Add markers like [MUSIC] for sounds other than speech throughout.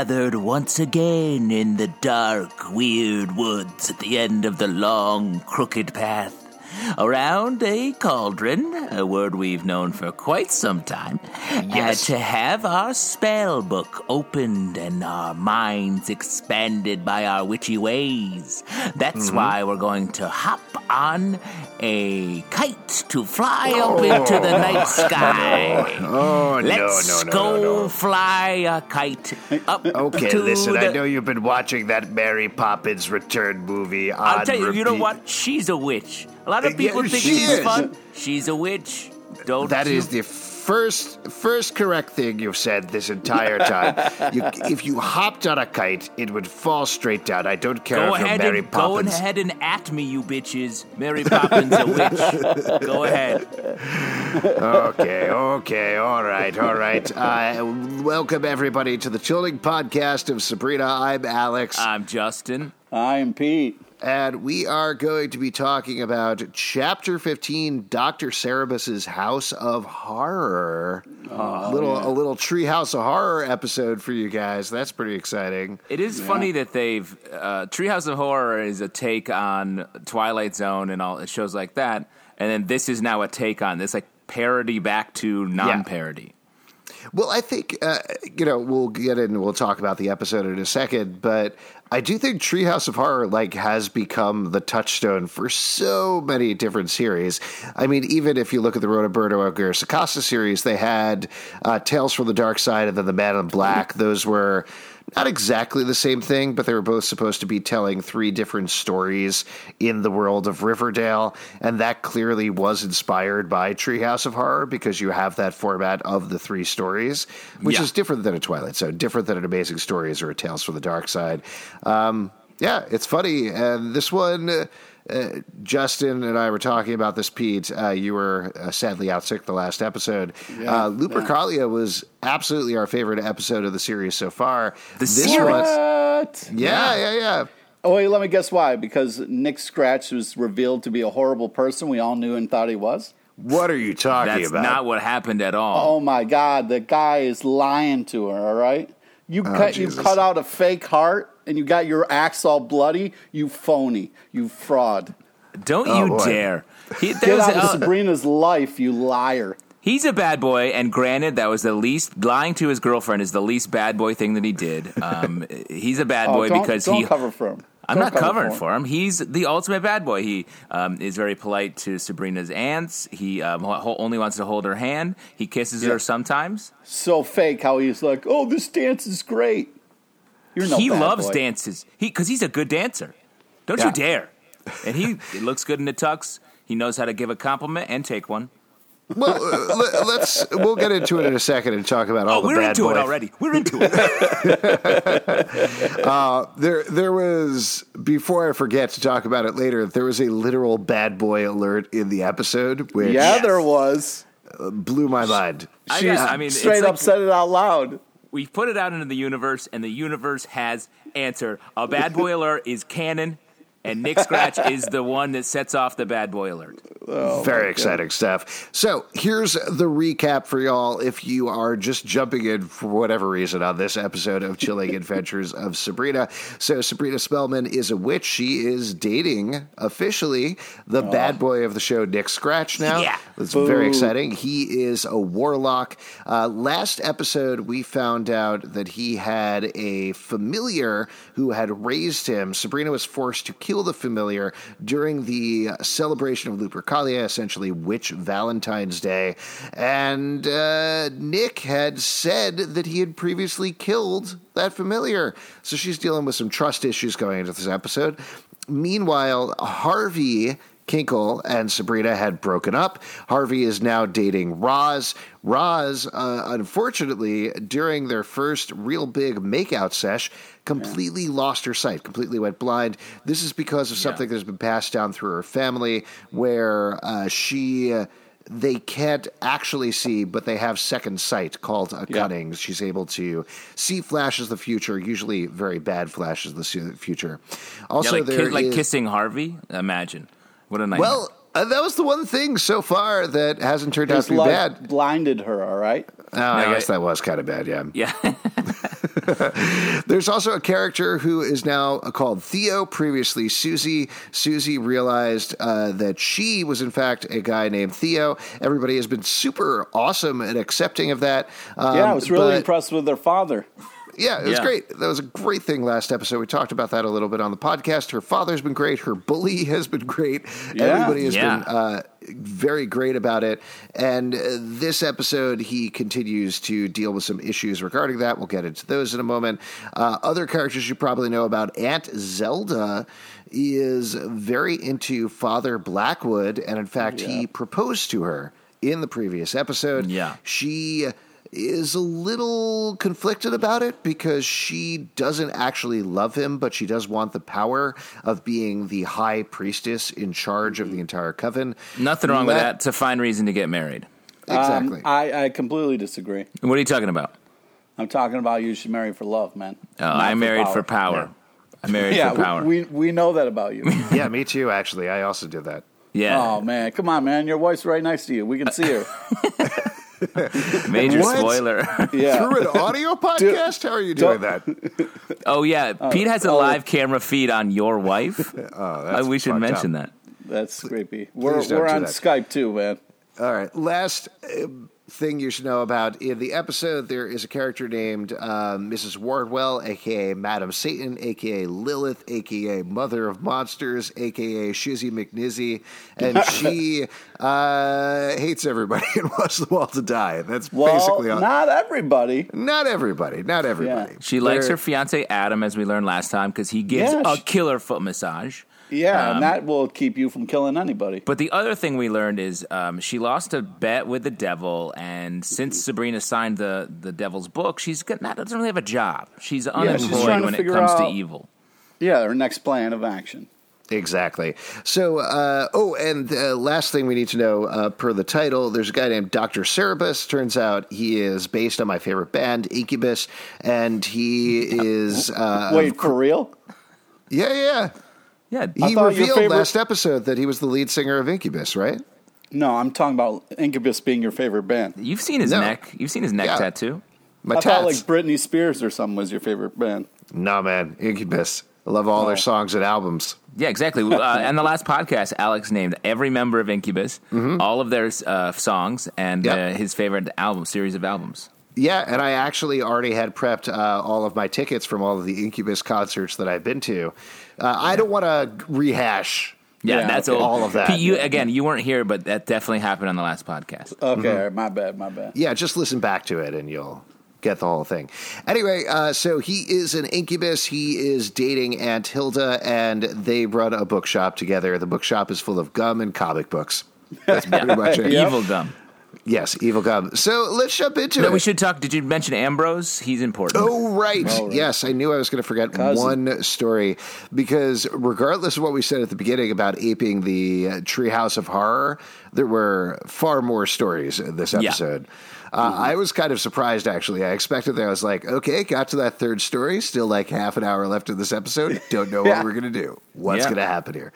Gathered once again in the dark, weird woods at the end of the long, crooked path. Around a cauldron, a word we've known for quite some time, Yes. uh, to have our spell book opened and our minds expanded by our witchy ways. That's why we're going to hop on a kite to fly up into the night [LAUGHS] sky. Oh, Let's no, no, no, go no, no. fly a kite up Okay, to listen, I know you've been watching that Mary Poppins Return movie on I'll tell you, you know what? She's a witch. A lot of people yeah, think she she's is. fun. She's a witch. Don't That you? is the first first correct thing you've said this entire [LAUGHS] time. you, if you hopped on a kite, it would fall straight down. I don't care Go if you're ahead, Mary and, go Poppins. ahead and at me, you bitches. Mary Poppins a witch. Go ahead. okay, okay, all right, all right. Uh, welcome everybody to the Chilling Podcast of Sabrina. I'm Alex, I'm Justin. I'm Pete. And we are going to be talking about Chapter 15, Doctor Cerberus's House of Horror. Oh, little a little Treehouse of Horror episode for you guys. That's pretty exciting. It is funny that they've uh, Treehouse of Horror is a take on Twilight Zone and all shows like that, and then this is now a take on this like parody back to non-parody. Well, I think uh, you know we'll get in. We'll talk about the episode in a second, but I do think Treehouse of Horror like has become the touchstone for so many different series. I mean, even if you look at the Roberto Aguirre Sacasa series, they had uh, Tales from the Dark Side and then The Man in Black. Those were not exactly the same thing, but they were both supposed to be telling three different stories in the world of Riverdale, and that clearly was inspired by Treehouse of Horror because you have that format of the three stories, which Yeah. is different than a Twilight Zone, different than an Amazing Stories or a Tales from the Dark Side. Um, yeah, it's funny, and this one. Uh, uh, Justin and I were talking about this, Pete. Uh, you were uh, sadly out sick the last episode. uh, Lupercalia was absolutely our favorite episode of the series so far. The this series? one, What? yeah, yeah, yeah. Oh, wait, let me guess why. Because Nick Scratch was revealed to be a horrible person we all knew and thought he was. What are you talking That's about? not what happened at all. Oh my God, the guy is lying to her. All right, you cut you Oh, cut out a fake heart and you got your axe all bloody. You phony. You fraud. Don't Oh, you boy. dare. He, there Get was out of a- Sabrina's life, you liar. He's a bad boy, and granted, that was the least lying to his girlfriend is the least bad boy thing that he did. Um, [LAUGHS] he's a bad Oh, boy don't, because don't he. cover for him. I'm Don't not cover covering him. for him. He's the ultimate bad boy. He um, is very polite to Sabrina's aunts. He um, ho- only wants to hold her hand. He kisses Yeah. her sometimes. So fake how he's like, oh, this dance is great. You're no he bad loves boy. dances. He because he's a good dancer. Don't Yeah. you dare. And he it [LAUGHS] looks good in the tux. He knows how to give a compliment and take one. well, uh, let- let's we'll get into it in a second and talk about all Oh, the we're bad into boy. it already. We're into it. [LAUGHS] There, there was before I forget to talk about it later. There was a literal bad boy alert in the episode, which Yeah, there was. blew my mind. I She guess- I mean, it's straight like- up said it out loud. We put it out into the universe, and the universe has answered. A bad boy alert is canon, and Nick Scratch is the one that sets off the bad boy alert. Very exciting stuff. So here's the recap for y'all if you are just jumping in for whatever reason on this episode of Chilling Adventures of Sabrina. So Sabrina Spellman is a witch. She is dating officially the bad boy of the show, Nick Scratch now. Yeah. It's very exciting. He is a warlock. Uh, last episode, we found out that he had a familiar who had raised him. Sabrina was forced to kill the familiar during the celebration of Lupercalia, essentially Witch Valentine's Day. And uh, Nick had said that he had previously killed that familiar. So she's dealing with some trust issues going into this episode. Meanwhile, Harvey Kinkle and Sabrina had broken up. Harvey is now dating Roz. Roz, uh, unfortunately, during their first real big makeout sesh, completely lost her sight, completely went blind. This is because of something that's been passed down through her family where uh, she. Uh, they can't actually see, but they have second sight called a cunning. She's able to see flashes of the future, usually very bad flashes of the future. Also, Yeah, like, there ki- like is- kissing Harvey. Imagine what a nightmare. well, uh, that was the one thing so far that hasn't turned out His to be bad. blinded her, all right? Oh, I guess I- that was kind of bad, yeah. yeah. [LAUGHS] [LAUGHS] There's also a character who is now called Theo, previously Susie. Susie realized uh, that she was, in fact, a guy named Theo. Everybody has been super awesome and accepting of that. Um, yeah, I was really but- impressed with their father. Yeah, it was Yeah. great. That was a great thing last episode. We talked about that a little bit on the podcast. Her father's been great. Her bully [LAUGHS] has been great. Yeah. Everybody has Yeah. been uh, very great about it. And uh, this episode, he continues to deal with some issues regarding that. We'll get into those in a moment. Uh, other characters you probably know about Aunt Zelda is very into Father Blackwood. And in fact, he proposed to her in the previous episode. Yeah. She is a little conflicted about it because she doesn't actually love him, but she does want the power of being the high priestess in charge of the entire coven. Nothing wrong with Let- that. It's a fine reason to get married. Exactly. Um, I, I completely disagree. What are you talking about? I'm talking about you should marry for love, man. Oh, Not I for married power. for power. I married Yeah, for power. we, we we know that about you. [LAUGHS] yeah, me too, actually. I also did that. yeah, oh man, come on, man. Your wife's right next to you. We can see her. [LAUGHS] [LAUGHS] major What? spoiler. Yeah. [LAUGHS] Through an audio [LAUGHS] podcast? How are you doing that? oh yeah, Pete has a oh. live camera feed on your wife. Oh, that's Uh, we should fucked mention up. that. That's creepy. We're we're on that. Skype too, man. All right. Last uh, thing you should know about in the episode, there is a character named uh, Mrs. Wardwell, aka Madam Satan, aka Lilith, aka Mother of Monsters, aka Shizzy McNizzy, and [LAUGHS] she uh, hates everybody [LAUGHS] and wants them all to die. That's Well, basically all. not everybody. Not everybody. Not everybody. She likes her fiance Adam, as we learned last time, because he gives Yeah, a she- killer foot massage. Yeah, Um, and that will keep you from killing anybody. But the other thing we learned is um, she lost a bet with the devil, and since Sabrina signed the, the devil's book, she's got, not doesn't really have a job. She's she's unemployed trying to when it figure comes to evil. Yeah, her next plan of action. Exactly. So, uh, oh, and the last thing we need to know, uh, per the title, there's a guy named Dr. Cerberus. Turns out he is based on my favorite band, Incubus, and he [LAUGHS] is. Uh, Wait, for real? yeah, yeah. Yeah, He thought your revealed favorite- last episode that he was the lead singer of Incubus, right? No, I'm talking about Incubus being your favorite band. you've seen his No. neck. You've seen his neck Yeah. tattoo. My I tats. thought like Britney Spears or something was your favorite band. no, man, Incubus. I love all their songs and albums. Yeah, exactly. uh, [LAUGHS] and the last podcast, Alex named every member of Incubus, all of their uh, songs, and Mm-hmm. Yep. uh, his favorite album series of albums. Yeah, and I actually already had prepped uh, all of my tickets from all of the Incubus concerts that I've been to. Uh, I don't want to rehash. Yeah, Yeah, that's okay. all. All of that. Pete, you again, you weren't here, but that definitely happened on the last podcast. Okay, Mm-hmm. my bad, my bad. Yeah, just listen back to it and you'll get the whole thing. Anyway, uh, so he is an incubus. He is dating Aunt Hilda, and they run a bookshop together. The bookshop is full of gum and comic books. That's [LAUGHS] pretty much it. Yeah. Evil gum. Yes, evil gum. So let's jump into No, it. we should talk. Did you mention Ambrose? He's important. Oh right. Oh, right. yes. I knew I was going to forget Cousin. one story because regardless of what we said at the beginning about aping the uh, Treehouse of Horror, there were far more stories in this Yeah. Uh, I was kind of surprised actually. I expected that I was like, okay, got to that third story, still like half an hour left in this episode. Don't know [LAUGHS] Yeah. what we're going to do. What's Yeah. going to happen here?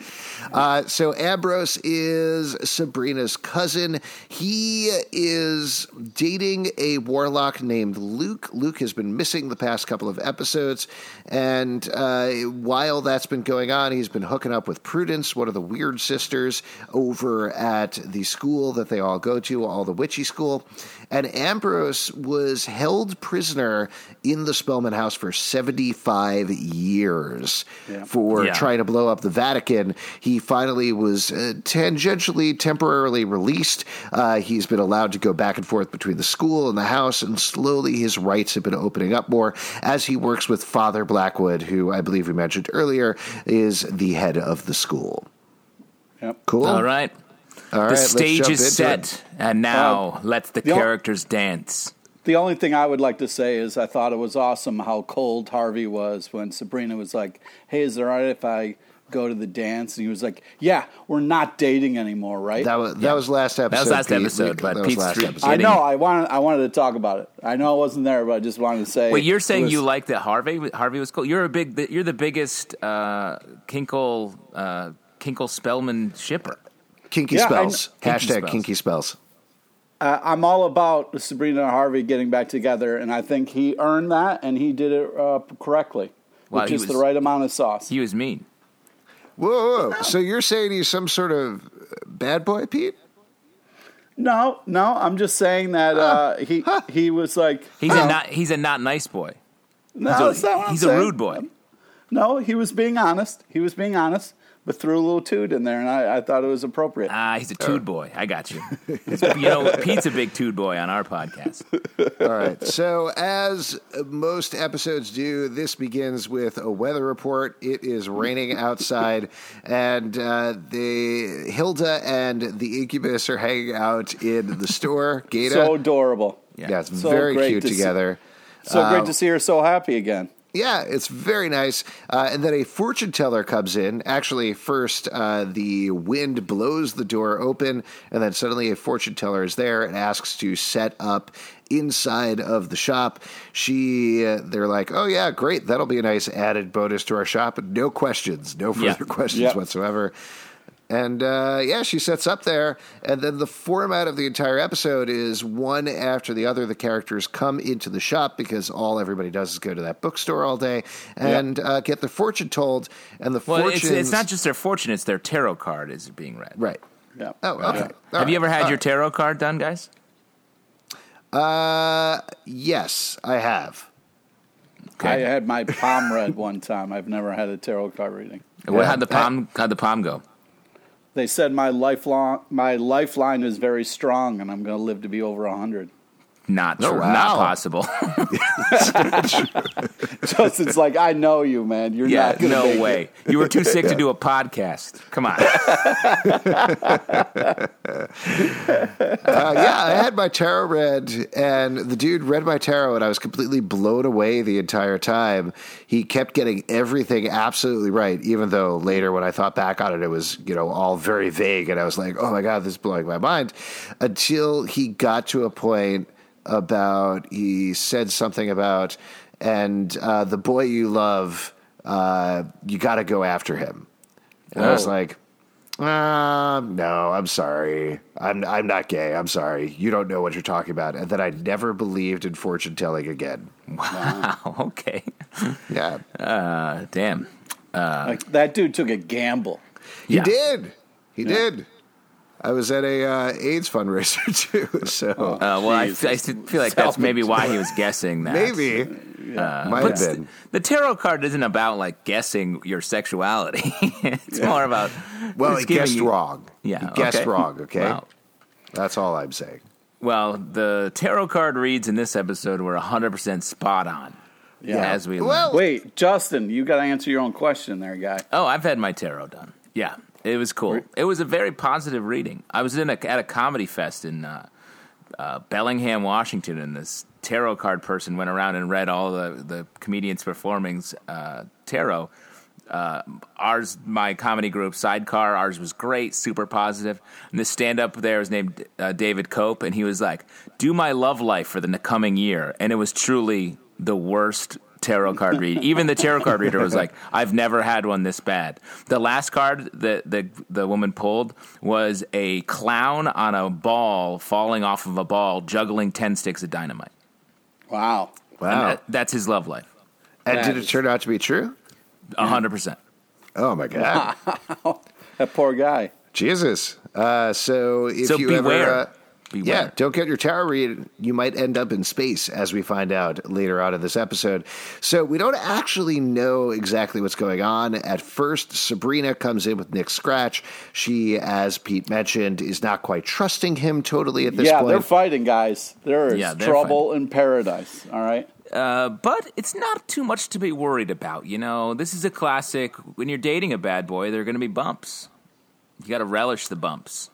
Uh, so Ambrose is Sabrina's cousin. He is dating a warlock named Luke. Luke has been missing the past couple of episodes, and uh, while that's been going on, he's been hooking up with Prudence, one of the weird sisters, over at the school that they all go to, all the witchy school. And Ambrose was held prisoner in the Spellman house for 75 years Yeah. for Yeah. trying to blow up the Vatican. He finally was uh, tangentially, temporarily released. Uh, he's been allowed to go back and forth between the school and the house, and slowly his rights have been opening up more as he works with Father Blackwood, who I believe we mentioned earlier is the head of the school. Yep. Cool. All right. All right, the let's stage jump is set, it. and now let the the ol- characters dance. The only thing I would like to say is I thought it was awesome how cold Harvey was when Sabrina was like, "Hey, is it all right if I go to the dance?" And he was like, "Yeah, we're not dating anymore, right?" That was that was last episode. last Pete. episode, We- but that was Pete's last street- episode. I know. I wanted. I wanted to talk about it. I know I wasn't there, but I just wanted to say. Well, you're saying was- you like that Harvey? Harvey was cool. You're a big. You're the biggest uh, Kinkle uh, Kinkle Spellman shipper. Kinky Yeah, spells. Kinky Hashtag spells. kinky spells. uh, I'm all about Sabrina and Harvey getting back together, and I think he earned that, and he did it uh, correctly, Wow, with he just was- the right amount of sauce. He was mean. Whoa, whoa, whoa. So you're saying he's some sort of bad boy, Pete? no, no, I'm just saying that uh, he he was like He's a not. He's a not nice boy. no, He's a- that's not what I'm he's a rude boy. No, he was being honest. He was being honest, but threw a little toot in there, and I, I thought it was appropriate. Ah, he's a tood boy. I got you. you know, Pete's a big tood boy on our podcast. All right. So, as most episodes do, this begins with a weather report. It is raining outside, and uh, the Hilda and the incubus are hanging out in the store. Gata. so adorable. yeah, it's So very cute to see- together. So Uh, great to see her so happy again. Yeah, it's very nice. Uh, and then a fortune teller comes in. Actually, first, uh, the wind blows the door open, and then suddenly a fortune teller is there and asks to set up inside of the shop. She, uh, they're like, oh, yeah, great. That'll be a nice added bonus to our shop. No questions, no further [LAUGHS] questions Yep. whatsoever. And uh, yeah, she sets up there. And then the format of the entire episode is one after the other. The characters come into the shop because all everybody does is go to that bookstore all day and uh, get their fortune told. And the Well, fortunes. it's, it's not just their fortune; it's their tarot card is being read. Right. Yeah. Oh, Right. okay. Have you ever had your tarot card done, guys? Uh, yes, I have. I had my palm read one time. I've never had a tarot card reading. What Yeah. how'd the palm? How'd the palm go? They said my lifelong my lifeline is very strong, and I'm going to live to be over hundred. Not Oh, true. wow. Not possible. [LAUGHS] [LAUGHS] Justin's like, I know you, man. You're yeah, not no way. You were too sick to do a podcast. Come on. [LAUGHS] Uh, yeah, I had my tarot read, and the dude read my tarot, and I was completely blown away the entire time. He kept getting everything absolutely right, even though later, when I thought back on it, it was you know all very vague, and I was like, "Oh my god, this is blowing my mind." Until he got to a point about he said something about, and uh, the boy you love, uh, you got to go after him, and I was Oh. like. Um, no, I'm sorry. I'm I'm not gay. I'm sorry. You don't know what you're talking about. And then I never believed in fortune telling again. Wow. [LAUGHS] Okay. Yeah. Uh, damn. Like, that dude took a gamble. He Yeah. did. He did. I was at a uh, AIDS fundraiser [LAUGHS] too, so Uh, well, I, I feel like that's maybe why he was [LAUGHS] guessing that. maybe Uh, might but have been. the tarot card isn't about like guessing your sexuality. [LAUGHS] it's more about Well, it's he guessed you- wrong. Yeah, he guessed okay. wrong. Okay, Wow. that's all I'm saying. Well, the tarot card reads in this episode were 100% spot on. Yeah. As we Well- learned. Wait, Justin, you got to answer your own question there, guy. Oh, I've had my tarot done. Yeah, it was cool. It was a very positive reading. I was in a, at a comedy fest in uh, uh, Bellingham, Washington, and this tarot card person went around and read all the, the comedians performing uh, tarot. Uh, ours, my comedy group, Sidecar, ours was great, super positive. And this stand up there was named uh, David Cope, and he was like, Do my love life for the coming year. And it was truly the worst tarot card read. Even the tarot card reader was like, I've never had one this bad. The last card that the, the woman pulled was a clown on a ball falling off of a ball, juggling 10 sticks of dynamite. Wow. Wow. And that, that's his love life. And That did it turn out to be true? A 100%. Oh my god, [LAUGHS] That poor guy. Jesus! Uh, so if So you beware. ever. Uh, Beware. Yeah, don't get your tarot read. You might end up in space, as we find out later on in this episode. So we don't actually know exactly what's going on. At first, Sabrina comes in with Nick Scratch. She, as Pete mentioned, is not quite trusting him totally at this yeah, point. they're fighting, guys. There is Yeah, they're trouble in paradise. All right. Uh, but it's not too much to be worried about. You know, this is a classic. When you're dating a bad boy, there are going to be bumps. You got to relish the bumps.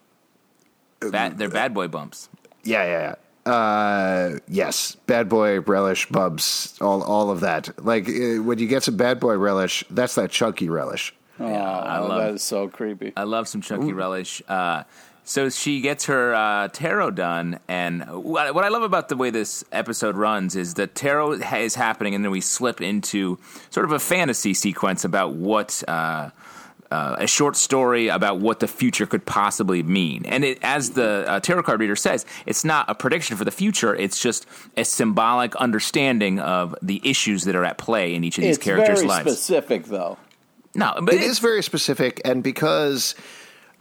Bad, they're bad boy bumps. Yeah, yeah, yeah. Uh, yes, bad boy relish, bubs, all all of that. Like uh, when you get some bad boy relish, that's that chunky relish. Oh, I love- that is so creepy. I love some chunky relish. Uh, so she gets her uh, tarot done, and what what I love about the way this episode runs is the tarot is happening, and then we slip into sort of a fantasy sequence about what uh, uh, a short story about what the future could possibly mean. And it, as the uh, tarot card reader says, it's not a prediction for the future. It's just a symbolic understanding of the issues that are at play in each of these it's characters' very lives. specific, though. no, but It is very specific, and because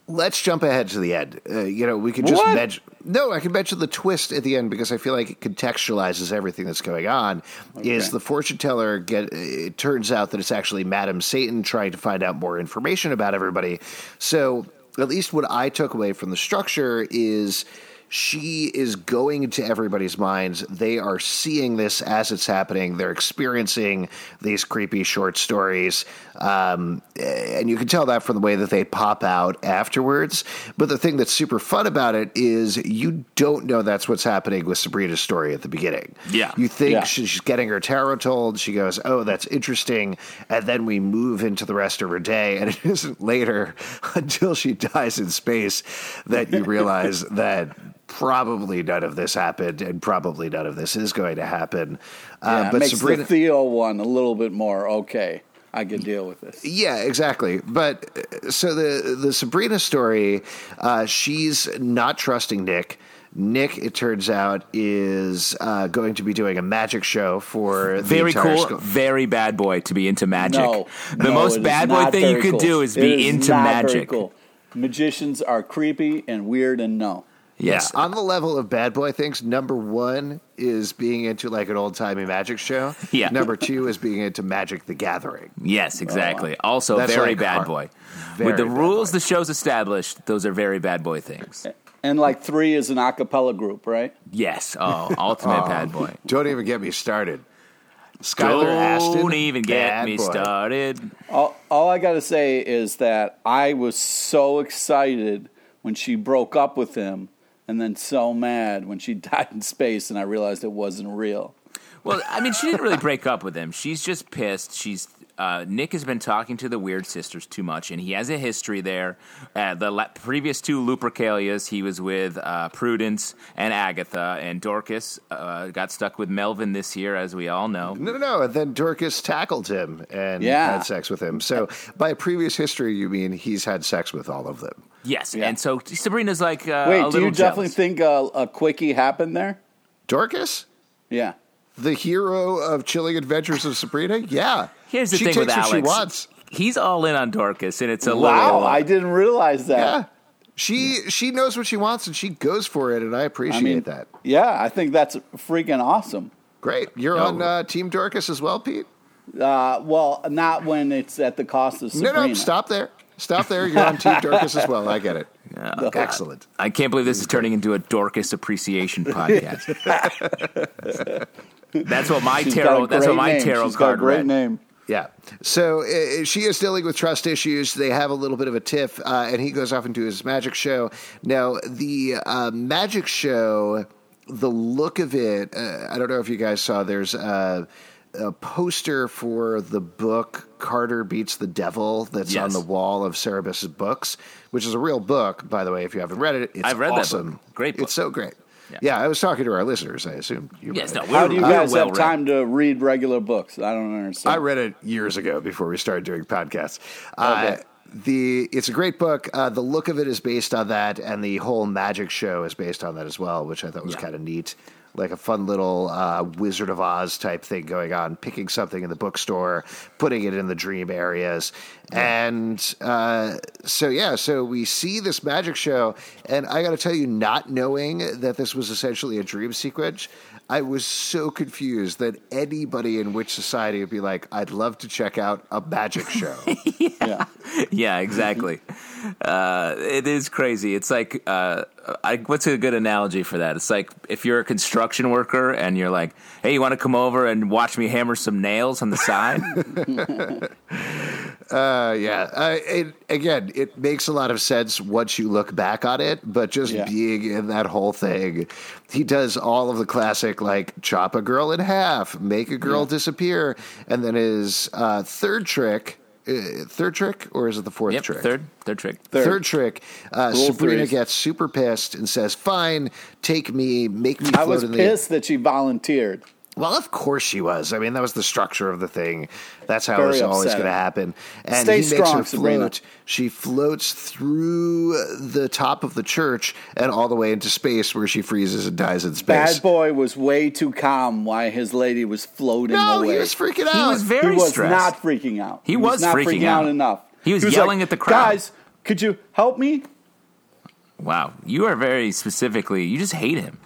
let's jump ahead to the end. Uh, you know, we could just What? mention. No, I can mention the twist at the end because I feel like it contextualizes everything that's going on. Is the fortune teller get? It turns out that it's actually Madam Satan trying to find out more information about everybody. So at least what I took away from the structure is. She is going to everybody's minds. They are seeing this as it's happening. They're experiencing these creepy short stories. Um, and you can tell that from the way that they pop out afterwards. But the thing that's super fun about it is you don't know that's what's happening with Sabrina's story at the beginning. Yeah. You think Yeah. she's getting her tarot told. She goes, Oh, that's interesting. And then we move into the rest of her day. And it isn't later [LAUGHS] until she dies in space that you realize [LAUGHS] that probably none of this happened and probably none of this is going to happen. Uh, Yeah, it but makes Sabrina. the Theo one a little bit more okay. I can deal with this. Yeah, exactly. But uh, so the the Sabrina story, uh, she's not trusting Nick. Nick, it turns out, is uh, going to be doing a magic show for the very entire cool, school. very bad boy to be into magic. No, the no, most bad boy thing you could cool. do is It be is into not very magic. cool. Magicians are creepy and weird and no. Yes, On the level of bad boy things, number one is being into like an old timey magic show. [LAUGHS] Yeah. Number two is being into Magic the Gathering. Yes, exactly. Uh, also, very like bad hard- boy. very With the rules boy. the show's established, those are very bad boy things. And like three is an a cappella group, right? Yes. Oh, ultimate [LAUGHS] oh. bad boy. Don't even get me started. Skylar Astin. Don't even get me boy. started. All, all I got to say is that I was so excited when she broke up with him and then so mad when she [LAUGHS] died in space and I realized it wasn't real. Well, I mean, she didn't really break up with him. She's just pissed. She's uh, Nick has been talking to the Weird Sisters too much, and he has a history there. Uh, the la- previous two Lupercalias, he was with uh, Prudence and Agatha, and Dorcas uh, got stuck with Melvin this year, as we all know. No, no, no. And then Dorcas tackled him and Yeah. had sex with him. So, by previous history, you mean he's had sex with all of them? Yes, Yeah. and so Sabrina's like, uh, a Wait, do little you definitely think a, a quickie happened there? Dorcas, Yeah. the hero of Chilling Adventures of Sabrina? Yeah. Here's the she thing takes with what Alex. she wants. He's all in on Dorcas, and it's a wow, little. uh, I didn't realize that. Yeah. She she knows what she wants and she goes for it, and I appreciate I mean, that. Yeah, I think that's freaking awesome. Great. You're No. on uh, Team Dorcas as well, Pete? Uh, well, not when it's at the cost of Sabrina. No, no, stop there. Stop there. You're on Team Dorcas as well. I get it. uh, Excellent. I can't believe this is turning into a Dorcas appreciation [LAUGHS] podcast. that's what my She's tarot. That's what great my name. tarot She's got a card great read. name. Yeah. So uh, she is dealing with trust issues. They have a little bit of a tiff, uh, and he goes off into his magic show. Now, the uh, magic show, the look of it, uh, I don't know if you guys saw, there's a, a poster for the book Carter Beats the Devil that's on the wall of Cerberus's books, which is a real book, by the way, if you haven't read it. It's I've read that awesome. book. Great book. It's so great. Yeah. Yeah. I was talking to our listeners. I assume you Yes, read no, How do you guys well have read. time to read regular books? I don't understand. I read it years ago before we started doing podcasts. Uh, Okay. the it's a great book. Uh, the look of it is based on that, and the whole magic show is based on that as well, which I thought was Yeah. kind of neat. Like a fun little uh, Wizard of Oz type thing going on, picking something in the bookstore, putting it in the dream areas. And uh, so, yeah, so we see this magic show. And I got to tell you, not knowing that this was essentially a dream sequence, I was so confused that anybody in which society would be like, I'd love to check out a magic [LAUGHS] show. yeah. yeah, exactly. Uh, it is crazy. It's like, uh, I, what's a good analogy for that? It's like if you're a construction worker and you're like, "Hey, you want to come over and watch me hammer some nails on the side?" [LAUGHS] Uh, yeah. Uh, it, again, it makes a lot of sense once you look back on it, but just Yeah. being in that whole thing, he does all of the classic, like chop a girl in half, make a girl disappear, and then his uh, third trick. Uh, third trick, or is it the fourth yep, trick? third, third trick. Third. Third trick. Uh, Sabrina threes. gets super pissed and says, "Fine, take me, make me I float was in the pissed that she volunteered. Well, of course she was. I mean, that was the structure of the thing. That's how Very it was always going to happen. And Stay he makes strong, her Sabrina. float. She floats through the top of the church and all the way into space, where she freezes and dies in space. Bad boy was way too calm while his lady was floating no, away. he was freaking out. He was very he was stressed. not freaking out. He was not freaking freaking out. out. enough. He was like, yelling at the crowd. Guys, could you help me? Wow, you are very specifically. You just hate him.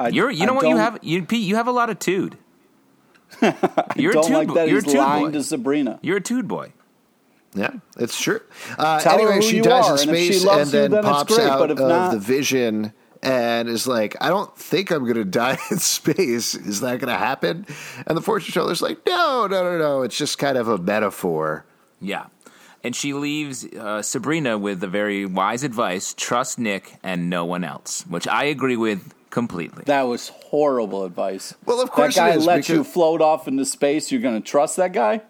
I, You're, you know I what you have, you Pete. You have a lot of tude. [LAUGHS] You're a Don't tude. like bo- that you're a he's tude lying boy. to Sabrina. You're a tude boy. Yeah, it's true. Uh, Tell her anyway, who she you dies are, in and if she space loves and you, then then it's pops great, out but if of not- the vision and is like, "I don't think I'm going [LAUGHS] to die in space. Is that going to happen?" And the fortune teller's like, "No, no, no, no. It's just kind of a metaphor." Yeah. And she leaves uh, Sabrina with the very wise advice trust Nick and no one else, which I agree with completely. That was horrible advice. Well, of course that guy it is, let you float off into space. You're going to trust that guy?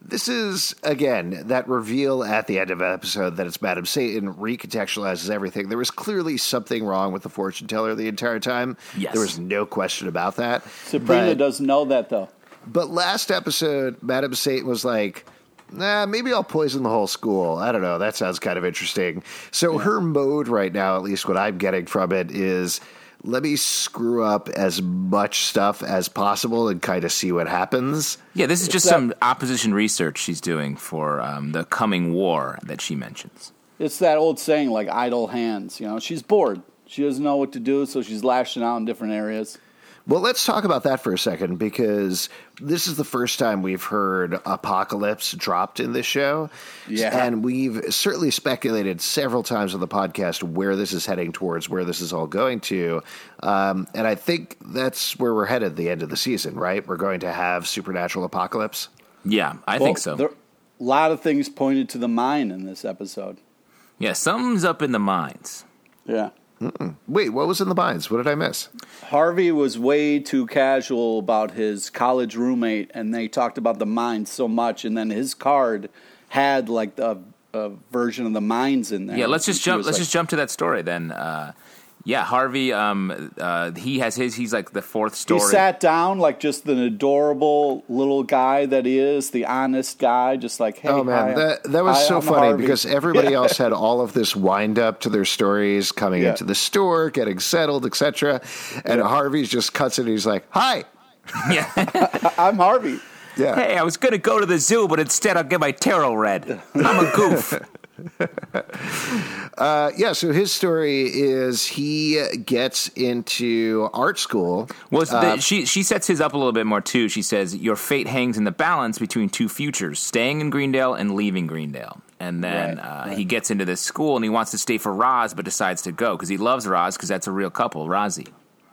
This is again that reveal at the end of an episode that it's Madam Satan recontextualizes everything. There was clearly something wrong with the fortune teller the entire time. Yes. There was no question about that. Sabrina But- doesn't know that though. But last episode, Madam Satan was like, nah, maybe I'll poison the whole school. I don't know. That sounds kind of interesting. So her mode right now, at least what I'm getting from it, is let me screw up as much stuff as possible and kind of see what happens. Yeah, this is just that- some opposition research she's doing for um, the coming war that she mentions. It's that old saying like idle hands. You know, she's bored. She doesn't know what to do, so she's lashing out in different areas. Well, let's talk about that for a second because this is the first time we've heard Apocalypse dropped in this show. Yeah. And we've certainly speculated several times on the podcast where this is heading towards, where this is all going to. Um, and I think that's where we're headed the end of the season, right? We're going to have Supernatural Apocalypse. Yeah, I Well, think so. There, a lot of things pointed to the mine in this episode. Yeah, something's up in the mines. Yeah. Wait, what was in the binds? What did I miss? Harvey was way too casual about his college roommate, and they talked about the mines so much, and then his card had like a, a version of the mines in there. Yeah, let's just jump. Let's like, just jump to that story then. Uh, yeah, Harvey. Um, uh, he has his. He's like the fourth story. He story. sat down like just an adorable little guy that he is, the honest guy, just like, hey, Oh man, hi, that that was hi, so I'm funny Harvey. because [LAUGHS] everybody Yeah. else had all of this wind up to their stories, coming Yeah. into the store, getting settled, etc. And Harvey's just cuts it. and He's like, "Hi, [LAUGHS] yeah. [LAUGHS] I'm Harvey. yeah, hey, I was gonna go to the zoo, but instead I'll get my tarot read. I'm a goof. [LAUGHS] uh, yeah." So his story is he gets into art school. Well, it's the, she she sets his up a little bit more too. She says your fate hangs in the balance between two futures: staying in Greendale and leaving Greendale. And then Right, uh, right. he gets into this school and he wants to stay for Roz, but decides to go because he loves Roz because that's a real couple, Rozzy.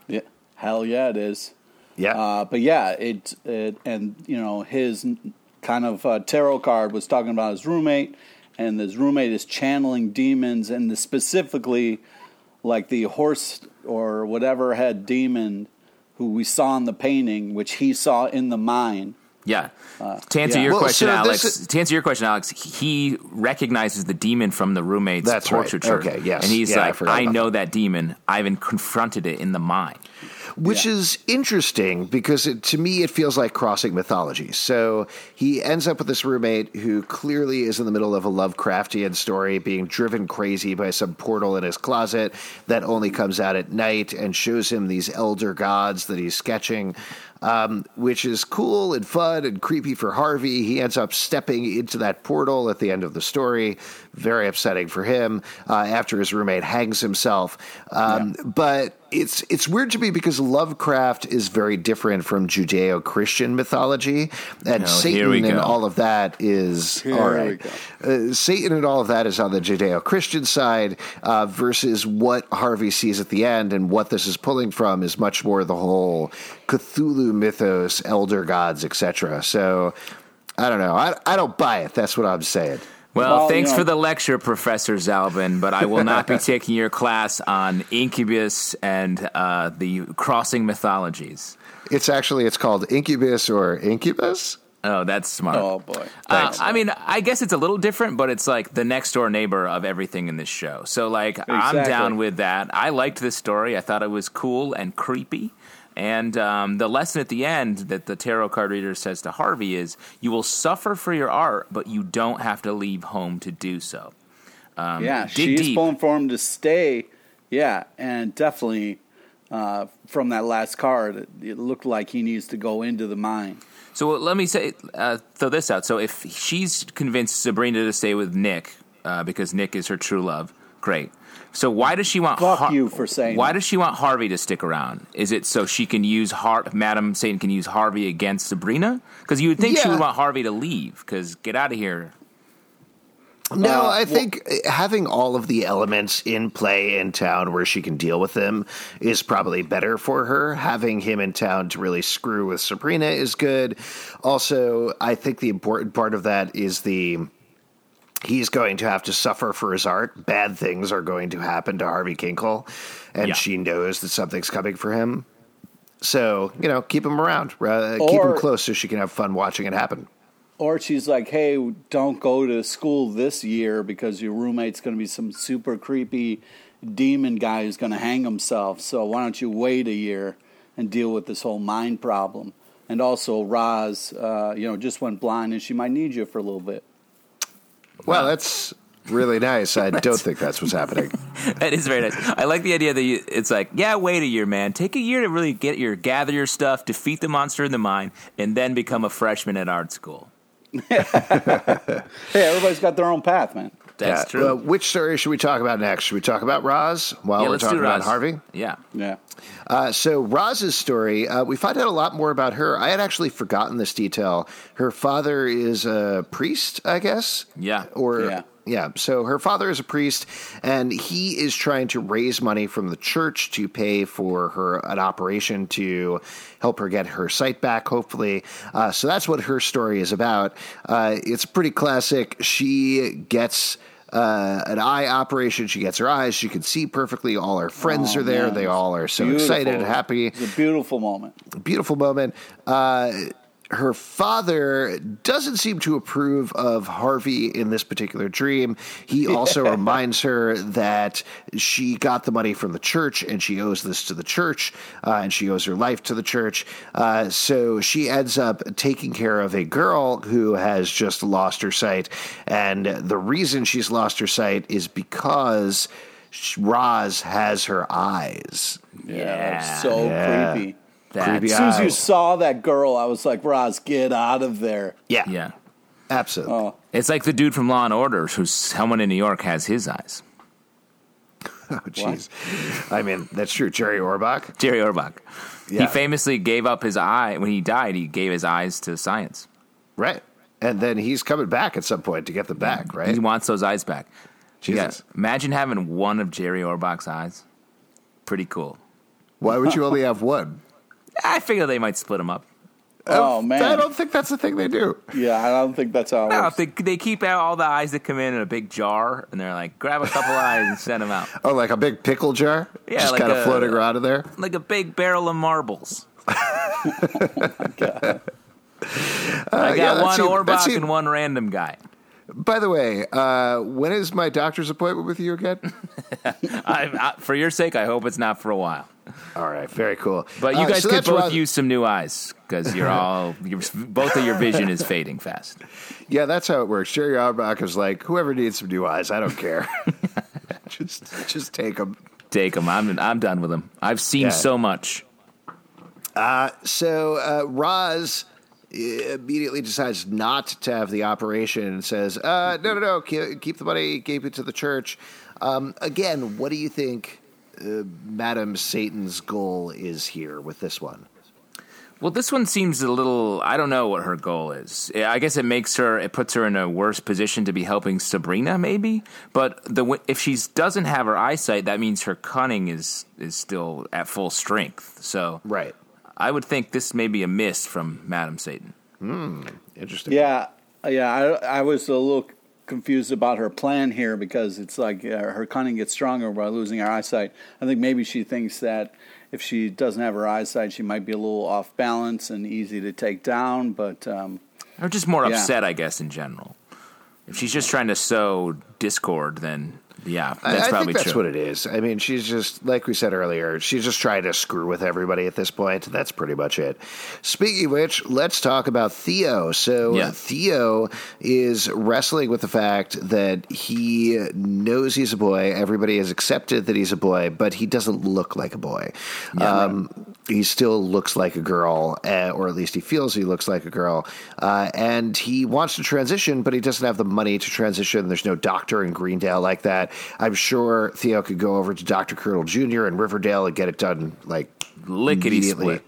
Yeah, hell yeah, it is. Yeah, Uh, but yeah, it, it and you know his kind of uh, tarot card was talking about his roommate, and his roommate is channeling demons, and the, specifically like the horse or whatever head demon who we saw in the painting, which he saw in the mine. Yeah. Uh, to answer yeah. your Well, question, so Alex. is- to answer your question, Alex, he recognizes the demon from the roommate's That's right. portraiture. Okay, yes. And he's Yeah, like, forgot I, know that demon. I even confronted it in the mine. Which yeah. is interesting because it, to me it feels like crossing mythologies. So he ends up with this roommate who clearly is in the middle of a Lovecraftian story, being driven crazy by some portal in his closet that only comes out at night and shows him these elder gods that he's sketching. Um, which is cool and fun and creepy for Harvey. He ends up stepping into that portal at the end of the story. Very upsetting for him uh, after his roommate hangs himself. Um, But it's it's weird to me because Lovecraft is very different from Judeo Christian mythology, and Oh, Satan and all of that is Here all we right. go. Uh, Satan and all of that is on the Judeo Christian side uh, versus what Harvey sees at the end, and what this is pulling from is much more the whole Cthulhu mythos, elder gods, etc. So I don't know. I, I don't buy it. That's what I'm saying. Well, Well, thanks you know- for the lecture, Professor Zalbin, but I will not be [LAUGHS] taking your class on incubus and uh, the crossing mythologies. It's actually it's called Incubus or Incubus. Oh, that's smart. Oh boy, Uh, I mean, I guess it's a little different, but it's like the next door neighbor of everything in this show. So, like, I'm down with that. I liked this story. I thought it was cool and creepy. And um, the lesson at the end that the tarot card reader says to Harvey is you will suffer for your art, but you don't have to leave home to do so. Um, yeah, she's deep. pulling for him to stay. Yeah, and definitely uh, from that last card, it, it looked like he needs to go into the mine. So let me say, uh, throw this out. So if she's convinced Sabrina to stay with Nick uh, because Nick is her true love, great. So why does she want? Fuck you for saying Why that. does she want Harvey to stick around? Is it so she can use Har- Madam Satan can use Harvey against Sabrina? Because you would think she would want Harvey to leave. Because get out of here. No, Uh, I well- think having all of the elements in play in town where she can deal with them is probably better for her. Having him in town to really screw with Sabrina is good. Also, I think the important part of that is the he's going to have to suffer for his art. Bad things are going to happen to Harvey Kinkle, and Yeah. she knows that something's coming for him. So, you know, keep him around. Uh, keep him close so she can have fun watching it happen. Or she's like, "Hey, don't go to school this year because your roommate's going to be some super creepy demon guy who's going to hang himself. So why don't you wait a year and deal with this whole mind problem?" And also, Roz, uh, you know, just went blind, and she might need you for a little bit. Well, that's really nice. I [LAUGHS] don't think that's what's happening. [LAUGHS] That is very nice. I like the idea that you, it's like, yeah, wait a year, man. Take a year to really get your gather your stuff, defeat the monster in the mine, and then become a freshman at art school. [LAUGHS] Hey, everybody's got their own path, man. That's Yeah. true. Well, which story should we talk about next? Should we talk about Roz while yeah, we're talking about Harvey? Yeah. Yeah. Uh, so Roz's story, uh, we find out a lot more about her. I had actually forgotten this detail. Her father is a priest, I guess. Yeah. Or Yeah. Yeah. So her father is a priest, and he is trying to raise money from the church to pay for her an operation to help her get her sight back. Hopefully, uh, so that's what her story is about. Uh, it's pretty classic. She gets. Uh, an eye operation. She gets her eyes. She can see perfectly. All her friends Oh, are there. man. They all are so Beautiful. excited, happy It's a beautiful moment. beautiful moment. Uh, her father doesn't seem to approve of Harvey in this particular dream. He also [LAUGHS] reminds her that she got the money from the church and she owes this to the church uh, and she owes her life to the church. Uh, so she ends up taking care of a girl who has just lost her sight. And the reason she's lost her sight is because. Roz has her eyes. Yeah, was so Yeah. creepy. That's, Creepy As soon as you saw that girl, I was like, Roz, get out of there. Yeah, yeah. absolutely. Oh, It's like the dude from Law and Order who's someone in New York has his eyes. [LAUGHS] Oh, jeez. I mean, that's true. Jerry Orbach. Jerry Orbach. Yeah. He famously gave up his eye when he died. He gave his eyes to science. Right. And then he's coming back at some point to get them back, right? He wants those eyes back. Jesus. Yeah. Imagine having one of Jerry Orbach's eyes. Pretty cool. Why would you only have one? I figure they might split them up. oh man. I don't think that's the thing they do. yeah, I don't think that's how it No, works. they, they keep out all the eyes that come in in a big jar, and they're like, grab a couple eyes and send them out. Oh, like a big pickle jar? Yeah, Just like kind of a- floating around in there? Like a big barrel of marbles. [LAUGHS] I got Uh, yeah, that one seem- that Orbach seem- and one random guy. By the way, uh, when is my doctor's appointment with you again? [LAUGHS] I, I, for your sake, I hope it's not for a while. All right, very cool. But you Uh, guys so could both use some new eyes because you're [LAUGHS] all you're, both of your vision is fading fast. Yeah, that's how it works. Jerry Orbach is like, whoever needs some new eyes, I don't care. [LAUGHS] just, just take them. Take them. I'm I'm done with them. I've seen Yeah. so much. So uh, Roz immediately decides not to have the operation and says, uh, "No, no, no, keep, keep the money, keep it to the church." Um, again, what do you think, uh, Madam Satan's goal is here with this one? Well, this one seems a little. I don't know what her goal is. I guess it makes her. It puts her in a worse position to be helping Sabrina, maybe. But the if she doesn't have her eyesight, that means her cunning is is still at full strength. So, Right. I would think this may be a miss from Madam Satan. Hmm. Interesting. Yeah, yeah. I, I was a little confused about her plan here because it's like uh, her cunning gets stronger by losing her eyesight. I think maybe she thinks that if she doesn't have her eyesight, she might be a little off balance and easy to take down. But um, Or just more Yeah. upset, I guess, in general. If she's just trying to sow discord, then Yeah, I- that's I, probably think that's true. what it is. I mean, she's just like we said earlier. She's just trying to screw with everybody at this point. That's pretty much it. Speaking of which, let's talk about Theo. So Yeah. Theo is wrestling with the fact that he knows he's a boy. Everybody has accepted that he's a boy, but he doesn't look like a boy. um, He still looks like a girl, uh, or at least he feels he looks like a girl. Uh, and he wants to transition, but he doesn't have the money to transition. There's no doctor in Greendale like that. I'm sure Theo could go over to Dr. Curdle Jr. in Riverdale and get it done like lickety split.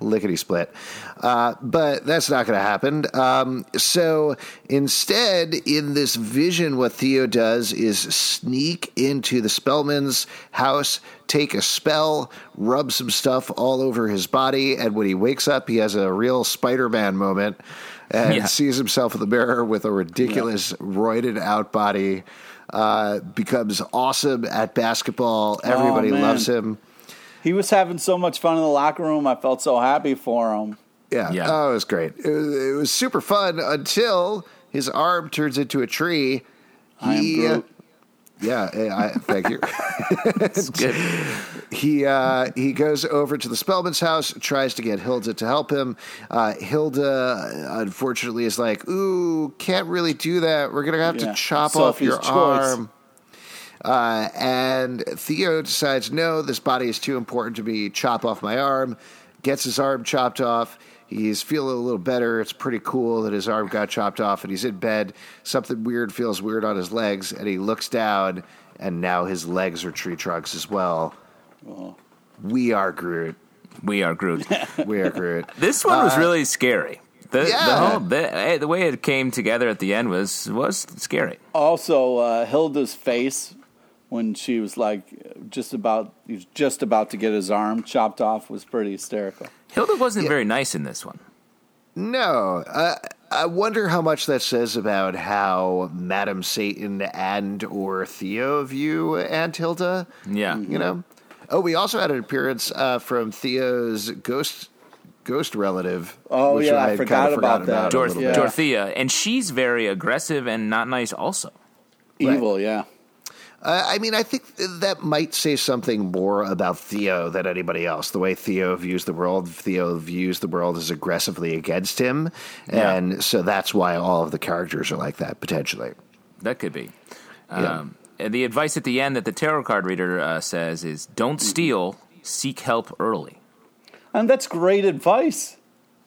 Lickety split. Uh, but that's not going to happen. Um, so instead, in this vision, what Theo does is sneak into the Spellman's house, take a spell, rub some stuff all over his body, and when he wakes up, he has a real Spider Man moment and Yeah. sees himself in the mirror with a ridiculous, roided out body. Uh, becomes awesome at basketball. Everybody man. loves him. He was having so much fun in the locker room. I felt so happy for him. Yeah. Yeah. Oh, it was great. It was, it was super fun until his arm turns into a tree. I am He- Groot. Yeah, I, thank you. [LAUGHS] It's good. he uh, he goes over to the Spellman's house, tries to get Hilda to help him. Uh, Hilda, unfortunately, is like, "Ooh, can't really do that. We're gonna have Yeah. to chop Sophie's off your choice. arm." Uh, and Theo decides, no, this body is too important to be Chop off my arm. Gets his arm chopped off. He's feeling a little better. It's pretty cool that his arm got chopped off, and he's in bed. Something weird feels weird on his legs, and he looks down, and now his legs are tree trunks as well. We are Groot. We are Groot. [LAUGHS] We are Groot. This one was really scary. The, the Yeah. whole the, eh, the way it came together at the end was was scary. Also, uh, Hilda's face when she was like just about he was just about to get his arm chopped off was pretty hysterical. Hilda wasn't very nice in this one. No, uh, I wonder how much that says about how Madam Satan and or Theo view Aunt Hilda. Yeah. you know. Oh, we also had an appearance uh, from Theo's ghost ghost relative. Oh, which yeah, I had forgot kinda about forgotten that. a Dor- Yeah. Dorothea, and she's very aggressive and not nice. Also, Evil, yeah. Uh, I mean, I think that might say something more about Theo than anybody else. The way Theo views the world, Theo views the world as aggressively against him, Yeah. and so that's why all of the characters are like that potentially. that could be. Yeah. Um, and the advice at the end that the tarot card reader uh, says is: "Don't Mm-hmm. steal. Seek help early." And that's great advice.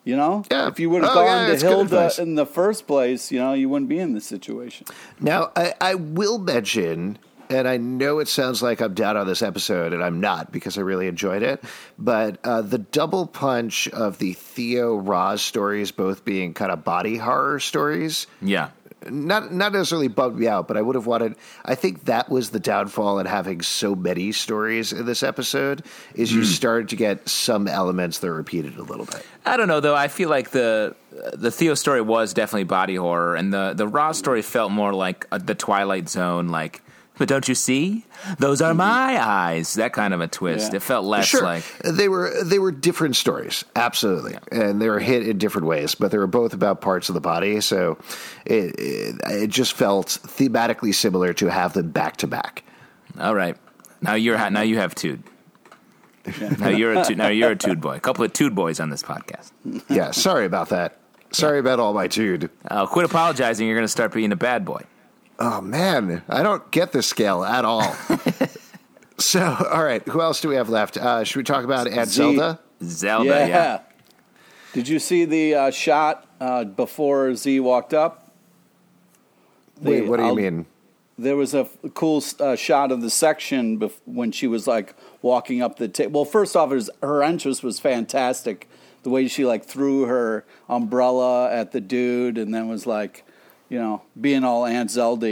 You know, Yeah. if you would have Oh, gone yeah, to good Hilda in the first place, you know, you wouldn't be in this situation. Now, I, I will mention, and I know it sounds like I'm down on this episode, and I'm not because I really enjoyed it, but uh, the double punch of the Theo Roz stories both being kind of body horror stories. Yeah. Not not necessarily bugged me out, but I would have wanted. I think that was the downfall in having so many stories in this episode. Is you started to get some elements that repeated a little bit. I don't know though. I feel like the the Theo story was definitely body horror, and the the Raw story felt more like uh the Twilight Zone. Like, but don't you see? Those are my eyes. That kind of a twist. Yeah. It felt less Sure, like they were they were different stories, absolutely, and they were hit in different ways, but they were both about parts of the body. So it it, it just felt thematically similar to have them back to back. all right. Now you're now you have Tude. Now you're a Tude, now you're a Tude boy. A [LAUGHS] couple of Tude boys on this podcast. Yeah, sorry about that. Sorry about all my dude. Uh, quit apologizing. You're going to start being a bad boy. Oh man, I don't get this scale at all. [LAUGHS] so, all right, who else do we have left? Uh, should we talk about Aunt Z. Zelda? Zelda. yeah. Yeah. Did you see the uh, shot uh, before Z walked up? Wait, what do you I'll- mean? There was a f- cool uh, shot of the section bef- when she was like walking up the table. Well, first off, was, her entrance was fantastic. The way she like threw her umbrella at the dude and then was like, you know, being all Aunt Zelda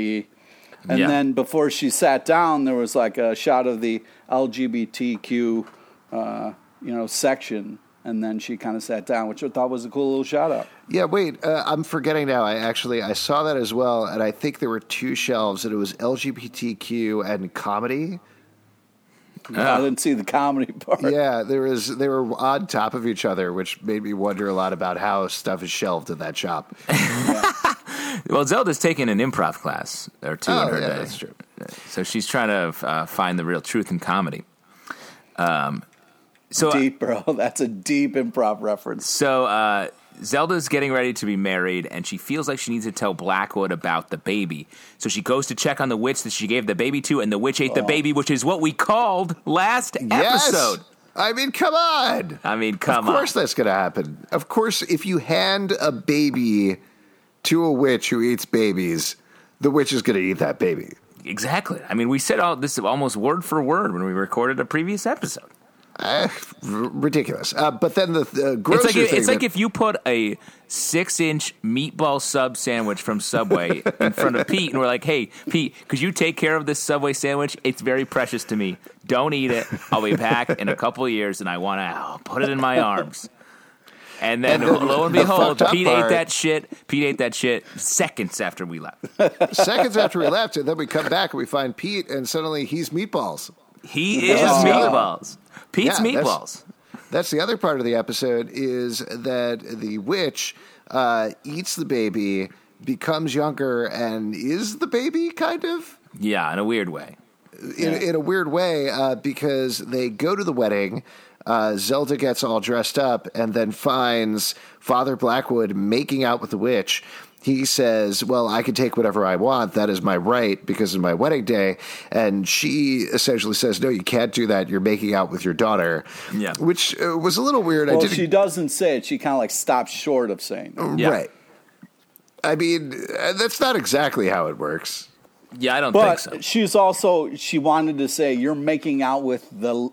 And Yeah. then before she sat down, there was like a shot of the LGBTQ, uh, you know, section. And then she kind of sat down, which I thought was a cool little shout out. Yeah, wait, uh, I'm forgetting now. I actually I saw that as well, and I think there were two shelves, and it was LGBTQ and comedy. I didn't see the comedy [LAUGHS] part. Yeah, there was they were on top of each other, which made me wonder a lot about how stuff is shelved in that shop. [LAUGHS] Well, Zelda's taking an improv class or two Oh, in her yeah, day. that's true. So she's trying to uh, find the real truth in comedy. Um, so deep, bro. [LAUGHS] That's a deep improv reference. So uh, Zelda's getting ready to be married, and she feels like she needs to tell Blackwood about the baby. So she goes to check on the witch that she gave the baby to, and the witch ate Oh. the baby, which is what we called last Yes. episode. I mean, come on. I mean, come on. of course on. that's going to happen. Of course, if you hand a baby to a witch who eats babies, the witch is going to eat that baby. Exactly. I mean, we said all this almost word for word when we recorded a previous episode. Eh, r- ridiculous. Uh, but then the, the grosser It's like thing it's like that- if you put a six inch meatball sub sandwich from Subway in front of Pete, and we're like, "Hey, Pete, could you take care of this Subway sandwich? It's very precious to me. Don't eat it. I'll be back in a couple of years, and I want to put it in my arms." And then, And then lo and behold, fucked up Pete part- ate that shit. Pete ate that shit seconds after we left. seconds after we left, and then we come back and we find Pete, and suddenly he's meatballs. He is Oh. meatballs. Pete's Yeah, meatballs. That's the other part of the episode is that the witch uh, eats the baby, becomes younger, and is the baby kind of Yeah, in a weird way. in, in a weird way uh, because they go to the wedding. Uh, Zelda gets all dressed up and then finds Father Blackwood making out with the witch. He says, Well, I can take whatever I want. That is my right because of my wedding day. And she essentially says, No, you can't do that. You're making out with your daughter. Yeah. Which uh, was a little weird. Well, didn't she doesn't say it. She kind of like stops short of saying it. Yeah. Right. I mean, uh, that's not exactly how it works. Yeah, I don't But think so. she's also she wanted to say you're making out with the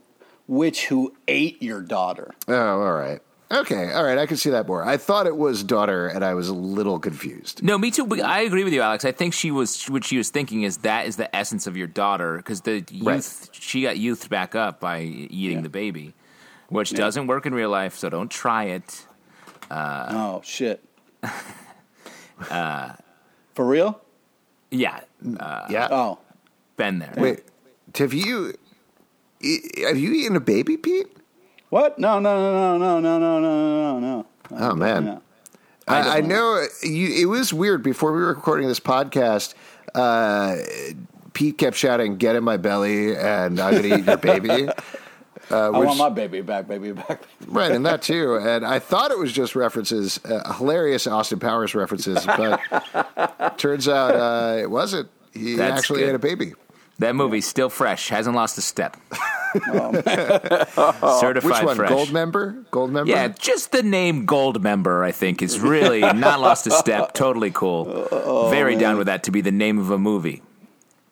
witch who ate your daughter. Oh, all right. Okay, all right. I can see that more. I thought it was daughter, and I was a little confused. No, me too. But I agree with you, Alex. I think she was what she was thinking is that is the essence of your daughter because the youth Right. she got youth back up by eating the baby, which doesn't work in real life. So don't try it. Uh, oh shit. [LAUGHS] Uh, For real? Yeah, uh, yeah. Oh. been there. Wait, have you have you eaten a baby, Pete? What? No, no, no, no, no, no, no, no, no. no. Oh man, No. I, I know you. It was weird before we were recording this podcast. Uh, Pete kept shouting, "Get in my belly!" and I'm going to eat your baby. [LAUGHS] Uh, I want my baby back, baby back. right, and that too. And I thought it was just references, uh, hilarious Austin Powers references, but [LAUGHS] turns out uh, it wasn't. He That's actually good. ate a baby. That movie's still fresh. Hasn't lost a step. Um, [LAUGHS] which Certified one? fresh. Gold member? Goldmember? Yeah, just the name Goldmember, I think, is really not lost a step. Totally cool. Very down with that to be the name of a movie.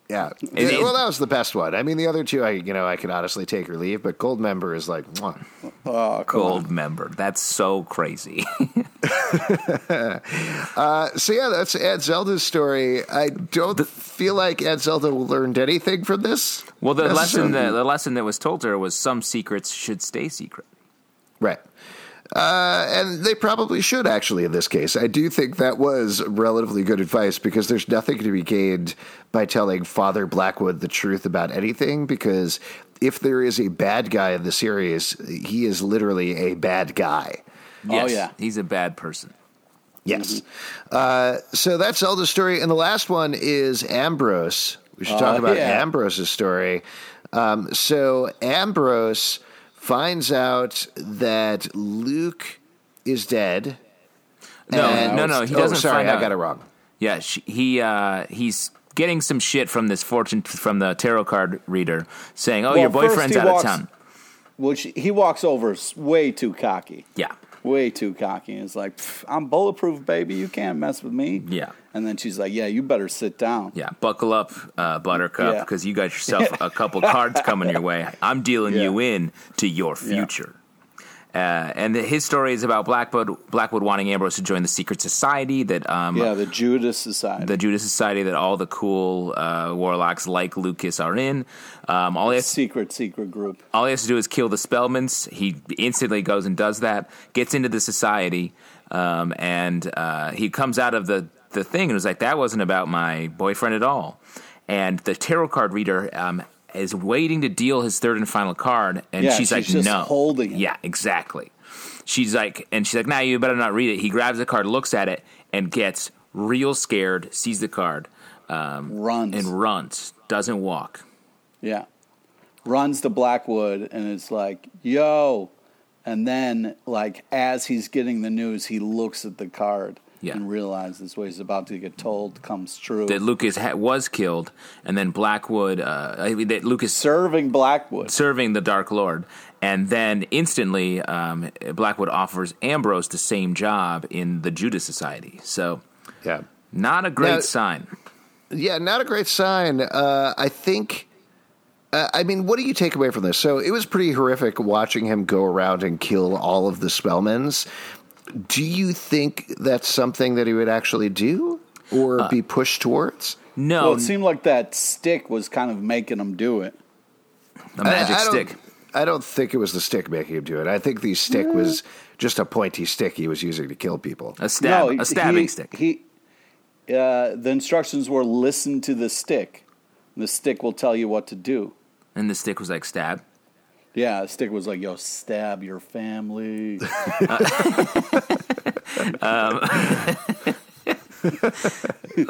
Yeah. [LAUGHS] It- it- well, that was the best one. I mean, the other two, I you know, I could honestly take or leave, but Goldmember is like, mwah. Oh, come on. Goldmember. That's so crazy. [LAUGHS] [LAUGHS] Uh, so yeah, that's Aunt Zelda's story. I don't feel like Aunt Zelda learned anything from this. Well, the lesson necessarily. that, the lesson that was told to her was some secrets should stay secret. right. Uh, and they probably should actually in this case. I do think that was relatively good advice because there's nothing to be gained by telling Father Blackwood the truth about anything. Because if there is a bad guy in the series, he is literally a bad guy. Yes, yeah. he's a bad person. Yes. Uh, so that's Zelda's story. And the last one is Ambrose. We should talk Oh, about yeah. Ambrose's story. Um, so Ambrose finds out that Luke is dead. No, And- no, no. He oh, doesn't. sorry, find I got it wrong. Yeah, she, he uh, he's getting some shit from this fortune from the tarot card reader saying, "Oh, Well, your boyfriend's out walks- of town." Which he walks over way too cocky. Yeah, Way too cocky. It's like, I'm bulletproof, baby. You can't mess with me. Yeah. And then she's like, Yeah, you better sit down. yeah. Buckle up, uh, Buttercup, Yeah. because you got yourself [LAUGHS] a couple cards coming your way. I'm dealing Yeah. you in to your future. Uh, and the, his story is about Blackwood Blackwood wanting Ambrose to join the secret society that um, Yeah, the Judas Society. the Judas Society that all the cool uh, warlocks like Lucas are in. Um, all he has secret, secret group. all he has to do is kill the Spellmans. He instantly goes and does that, gets into the society, um, and uh, he comes out of the, the thing and was like, that wasn't about my boyfriend at all. And the tarot card reader um, is waiting to deal his third and final card, and Yeah, she's, she's like, just no. holding it. Yeah, exactly. She's like, and she's like, nah, you better not read it. He grabs the card, looks at it, and gets real scared, sees the card. Um, runs and runs, doesn't walk. Yeah. Runs to Blackwood and it's like, yo. And then, like, as he's getting the news, he looks at the card Yeah. and realizes what he's about to get told comes true. That Lucas ha- was killed, and then Blackwood, uh, I mean, that Lucas Serving Blackwood. serving the Dark Lord, and then instantly um, Blackwood offers Ambrose the same job in the Judas Society. So, Yeah. not a great Now- sign. Yeah, not a great sign. Uh, I think. Uh, I mean, what do you take away from this? So it was pretty horrific watching him go around and kill all of the Spellmans. Do you think that's something that he would actually do or be pushed towards? No, Well, it seemed like that stick was kind of making him do it. a magic I, I stick. I don't think it was the stick making him do it. I think the stick was just a pointy stick he was using to kill people. A stab, no, a stabbing he, stick. He, uh, the instructions were listen to the stick. The stick will tell you what to do. and the stick was like stab. Yeah, the stick was like, yo, stab your family. [LAUGHS]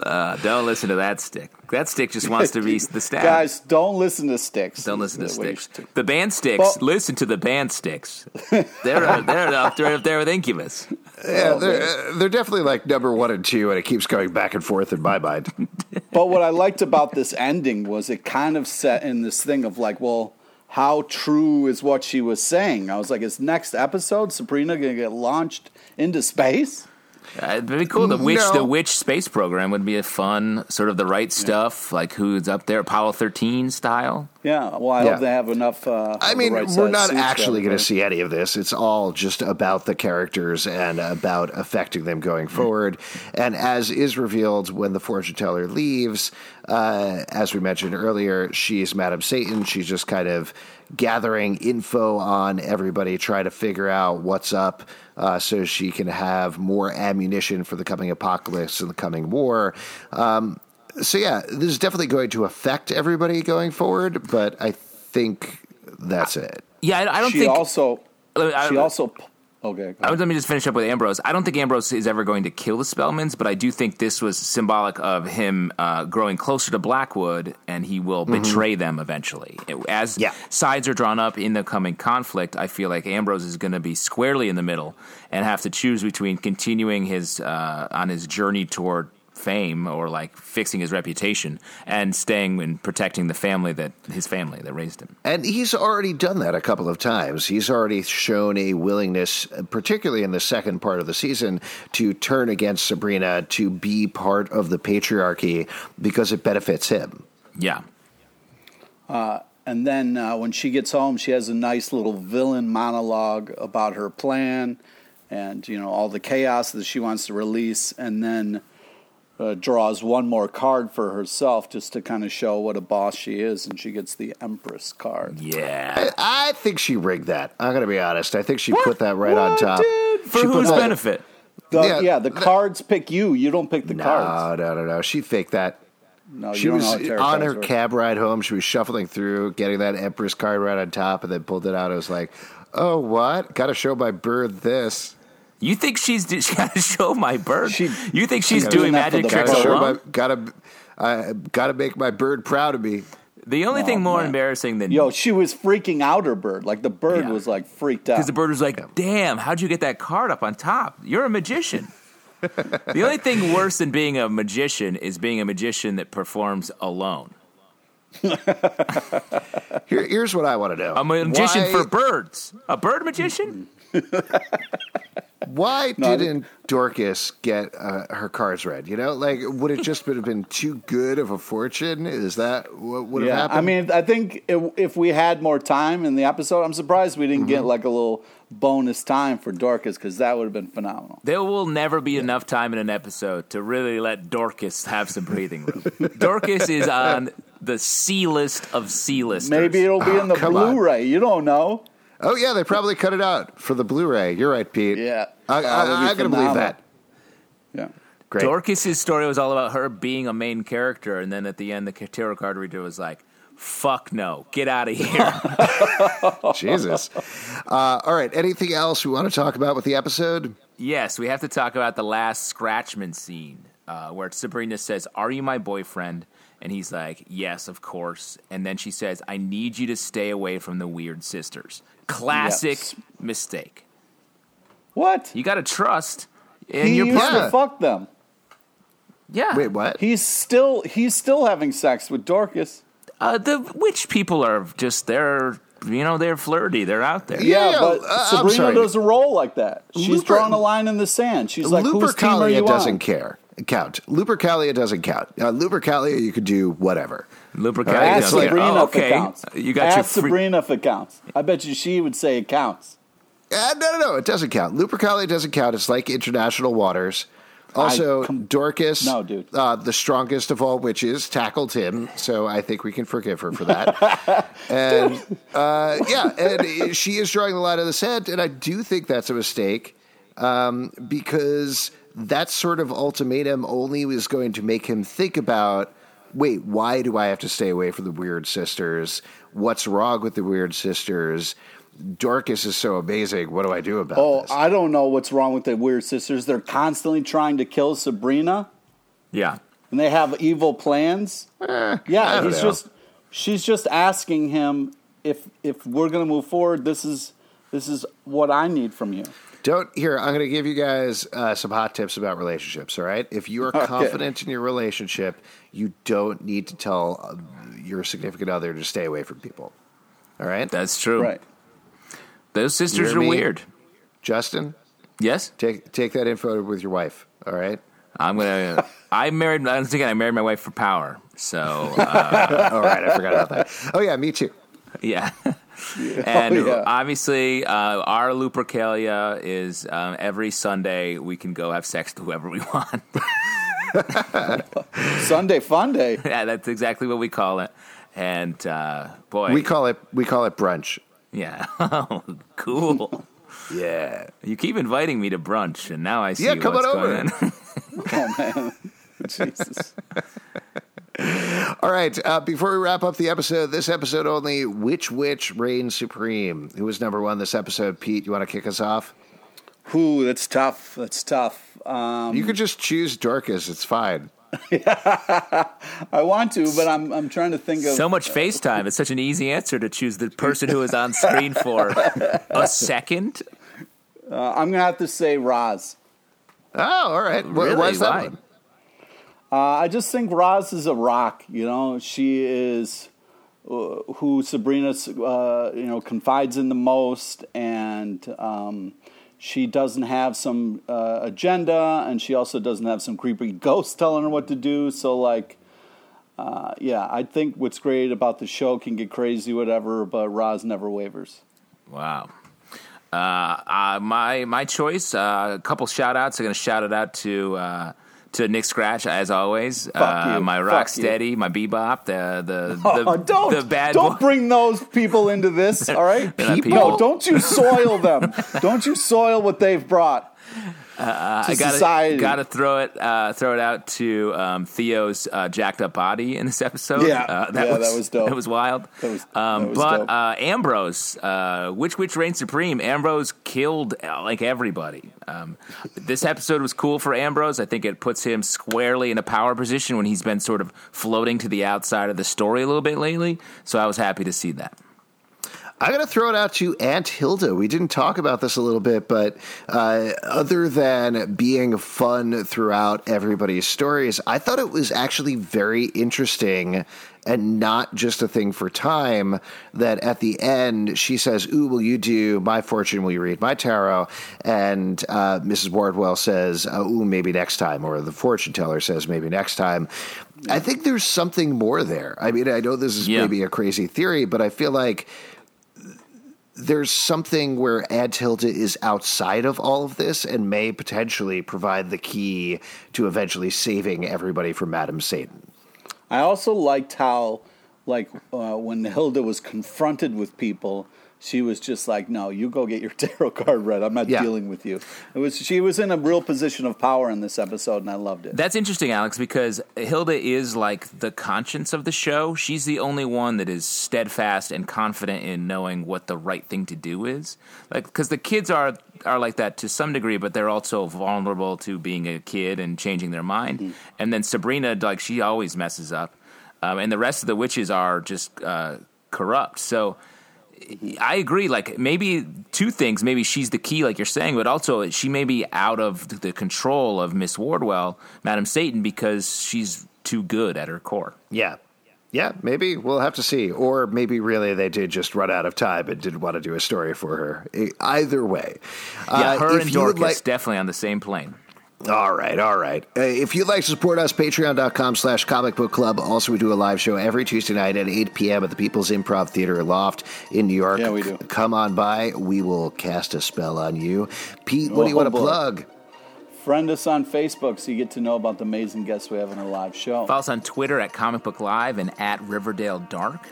Uh, don't listen to that stick. That stick just wants to be [LAUGHS] the stab. Guys, don't listen to sticks. don't listen to Is the way you sticks. should- The band sticks. Well- listen to the band sticks. [LAUGHS] They're they're up there up there with Incubus. Yeah, they're, uh, they're definitely like number one and two, and it keeps going back and forth in my mind. But what I liked about this ending was it kind of set in this thing of like, well, how true is what she was saying? I was like, is next episode Sabrina going to get launched into space? Uh, it'd be cool. The witch, No. the witch space program would be a fun sort of the right stuff, like who's up there, Apollo thirteen style. Yeah. Well, I Yeah. hope they have enough. Uh, I mean, right we're not actually going to see any of this. It's all just about the characters and about affecting them going forward. And as is revealed when the fortune teller leaves, uh, as we mentioned earlier, she's Madam Satan. She's just kind of gathering info on everybody, trying to figure out what's up. Uh, so she can have more ammunition for the coming apocalypse and the coming war. Um, so yeah, this is definitely going to affect everybody going forward, but I think that's it. Yeah, I, I don't She think. also. I- She also. Okay. I, let me just finish up with Ambrose. I don't think Ambrose is ever going to kill the Spellmans, but I do think this was symbolic of him uh, growing closer to Blackwood, and he will betray them eventually. As Yeah. sides are drawn up in the coming conflict, I feel like Ambrose is going to be squarely in the middle and have to choose between continuing his uh, on his journey toward fame or like fixing his reputation and staying and protecting the family that his family that raised him. And he's already done that a couple of times. He's already shown a willingness, particularly in the second part of the season, to turn against Sabrina to be part of the patriarchy because it benefits him. Yeah. And then uh, when she gets home, she has a nice little villain monologue about her plan and you know all the chaos that she wants to release, and then uh, draws one more card for herself just to kind of show what a boss she is, and she gets the Empress card. Yeah. I, I think she rigged that. I'm going to be honest. I think she put that right on top. dude? For She whose benefit? The, Yeah, yeah, the that- cards pick you. You don't pick the No, cards. no, no, no. She faked that. No, She you was know how tarot on her work. cab ride home. She was shuffling through, getting that Empress card right on top, and then pulled it out. I was like, "Oh, what? Got to show my bird this." You think she's [LAUGHS] she got to show my bird? She- you think she's she's doing doing that for magic tricks Gotta show alone? my, gotta, I gotta make my bird proud of me. The only Oh, thing more man. embarrassing than Yo, she was freaking out her bird. Like the bird Yeah. was like freaked out. because the bird was like, "Damn, how'd you get that card up on top? You're a magician." [LAUGHS] the only thing worse than being a magician is being a magician that performs alone. [LAUGHS] Here, here's what I want to know: I'm A magician why, for birds, a bird magician. Why No, didn't Dorcas get uh, her cards read? You know, like would it just have been too good of a fortune? Is that what would have happened? I mean, I think if, if we had more time in the episode, I'm surprised we didn't Mm-hmm. get like a little bonus time for Dorcas because that would have been phenomenal. There will never be enough time in an episode to really let Dorcas have some breathing room. Dorcas is on the C list of C listers. Maybe it'll be Oh, in the come. Blu-ray. You don't know. Oh yeah, they probably cut it out for the Blu-ray. You're right, Pete. Yeah, I, that would be I, I'm gonna believe that. Yeah. Great. Dorcas's story was all about her being a main character, and then at the end, the tarot card reader was like, "Fuck no, get out of here." [LAUGHS] [LAUGHS] Jesus. Uh, all right. Anything else we want to talk about with the episode? yes, we have to talk about the last Scratchman scene. uh, where Sabrina says, "Are you my boyfriend?" And he's like, "Yes, of course." And then she says, "I need you to stay away from the weird sisters." Classic Yes. mistake. What? You got to trust in he your used partner. to fuck them. Yeah. Wait, what? He's still he's still having sex with Dorcas. Uh, the witch people are just they're you know they're flirty. They're out there. Yeah, Yeah, but uh, Sabrina does a role like that. She's Luper- drawing a line in the sand. She's like, whose team are Lupercalia you doesn't on? care. Count. Lupercalia doesn't count. Uh, Lupercalia, you could do whatever. Lupercalia Ask doesn't care. Sabrina Oh, if it okay, counts. you got Ask your free- Sabrina if it counts. I bet you she would say it counts. Uh, no, no, no. It doesn't count. Lupercalia doesn't count. It's like international waters. Also, com- Dorcas, No, dude. uh, the strongest of all witches, tackled him. So I think we can forgive her for that. [LAUGHS] and uh, yeah, and she is drawing the line in the sand, and I do think that's a mistake um, because that sort of ultimatum only was going to make him think about. Wait, why do I have to stay away from the weird sisters? What's wrong with the weird sisters? Dorcas is so amazing. What do I do about Oh, this? I don't know what's wrong with the weird sisters. They're constantly trying to kill Sabrina, Yeah. and they have evil plans. Eh, Yeah, he's know. just she's just asking him if if we're going to move forward. This is this is what I need from you. Don't here. I'm going to give you guys uh, some hot tips about relationships. All right, if you are Okay. confident in your relationship, you don't need to tell uh, your significant other to stay away from people. All right, That's true. Right. Those sisters hear are me? weird. Justin, Yes, take take that info with your wife. All right. I'm gonna. I married. Once again, I married my wife for power. So uh, [LAUGHS] All right, I forgot about that. Oh yeah, me too. yeah. [LAUGHS] And Oh, yeah. obviously, uh, our Lupercalia is um, every Sunday we can go have sex with whoever we [LAUGHS] want. [LAUGHS] Sunday fun day. yeah, that's exactly what we call it. And uh, boy, We call it we call it brunch. yeah, cool. Yeah. You keep inviting me to brunch, and now I see Yeah, come what's on going over. on. Oh man, Jesus. [LAUGHS] All right. Uh, before we wrap up the episode, this episode only, which witch reigns supreme? Who was number one this episode? Pete, you want to kick us off? Who? that's tough. That's tough. Um, You could just choose Dorcas. It's fine. [LAUGHS] I want to, but I'm I'm trying to think of so much FaceTime. It's such an easy answer to choose the [LAUGHS] person who is on screen for a second. Uh, I'm gonna have to say Roz. Oh, all right. What Really? why is that Why? one? Uh, I just think Roz is a rock. You know, she is uh, who Sabrina, uh, you know, confides in the most, and um, she doesn't have some uh, agenda, and she also doesn't have some creepy [LAUGHS] ghost telling her what to do. So, like, uh, yeah, I think what's great about the show can get crazy, whatever, but Roz never wavers. Wow. Uh, uh, my my choice. Uh, a couple shout outs. I'm going to shout it out to to Nick Scratch as always. Uh, you. my Fuck rock you. steady, my bebop, the the [LAUGHS] the, Oh, don't the bad don't boy. bring those people into this. All right, [LAUGHS] They're not no, don't you soil them. [LAUGHS] don't you soil what they've brought. To I gotta. Gotta throw it, uh, throw it out to um, Theo's uh, jacked up body in this episode. Yeah. uh, Yeah, that was dope. That was wild. That was- um, that was but. Uh, Ambrose, uh, which which reigns supreme? Ambrose killed uh, like everybody. Um, this episode was cool for Ambrose. I think it puts him squarely in a power position when he's been sort of floating to the outside of the story a little bit lately. So I was happy to see that. I'm going to throw it out to Aunt Hilda. We didn't talk about this a little bit, but uh, other than being fun throughout everybody's stories, I thought it was actually very interesting and not just a thing for time that at the end she says, Ooh, will you do my fortune? Will you read my tarot? And uh, Mrs. Wardwell says, uh, Ooh, maybe next time. Or the fortune teller says, Maybe next time. I think there's something more there. I mean, I know this is Yeah. maybe a crazy theory, but I feel like there's something where Aunt Hilda is outside of all of this and may potentially provide the key to eventually saving everybody from Madame Satan. I also liked how, like, uh, when Hilda was confronted with people, she was just like, "No, you go get your [LAUGHS] tarot card read. I'm not Yeah. dealing with you." It was she was in a real position of power in this episode, and I loved it. That's interesting, Alex, because Hilda is like the conscience of the show. She's the only one that is steadfast and confident in knowing what the right thing to do is. Like, because the kids are are like that to some degree, but they're also vulnerable to being a kid and changing their mind. Mm-hmm. And then Sabrina, like she always messes up, um, and the rest of the witches are just uh, corrupt. So. I agree. Like maybe two things. Maybe she's the key, like you're saying, but also she may be out of the control of Miss Wardwell, Madam Satan, because she's too good at her core. Yeah, yeah, maybe we'll have to see, or maybe really they did just run out of time and didn't want to do a story for her. Either way, yeah, uh, her and Dorcas like, definitely on the same plane. All right, all right. Uh, if you'd like to support us, patreon.com slash comic book club. Also, we do a live show every Tuesday night at 8 p.m. at the People's Improv Theater Loft in New York. Yeah, we do. Come on by. We will cast a spell on you. Pete, what oh, do you want to plug? Friend us on Facebook so you get to know about the amazing guests we have in our live show. Follow us on Twitter at Comic Book Live and at Riverdale Dark.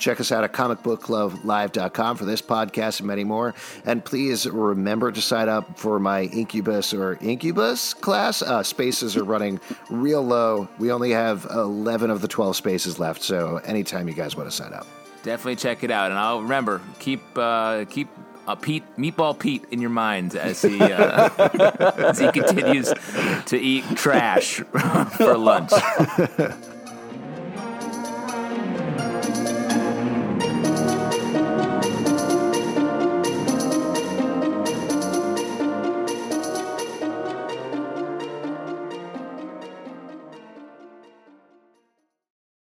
Check us out at comicbookclublive.com for this podcast and many more. And please remember to sign up for my Incubus or Incubus class. Uh, spaces are running real low. We only have 11 of the 12 spaces left. So anytime you guys want to sign up. Definitely check it out. And I'll remember, keep, uh, keep uh, Pete, Meatball Pete, in your mind as he uh, [LAUGHS] as he continues to eat trash [LAUGHS] for lunch. [LAUGHS]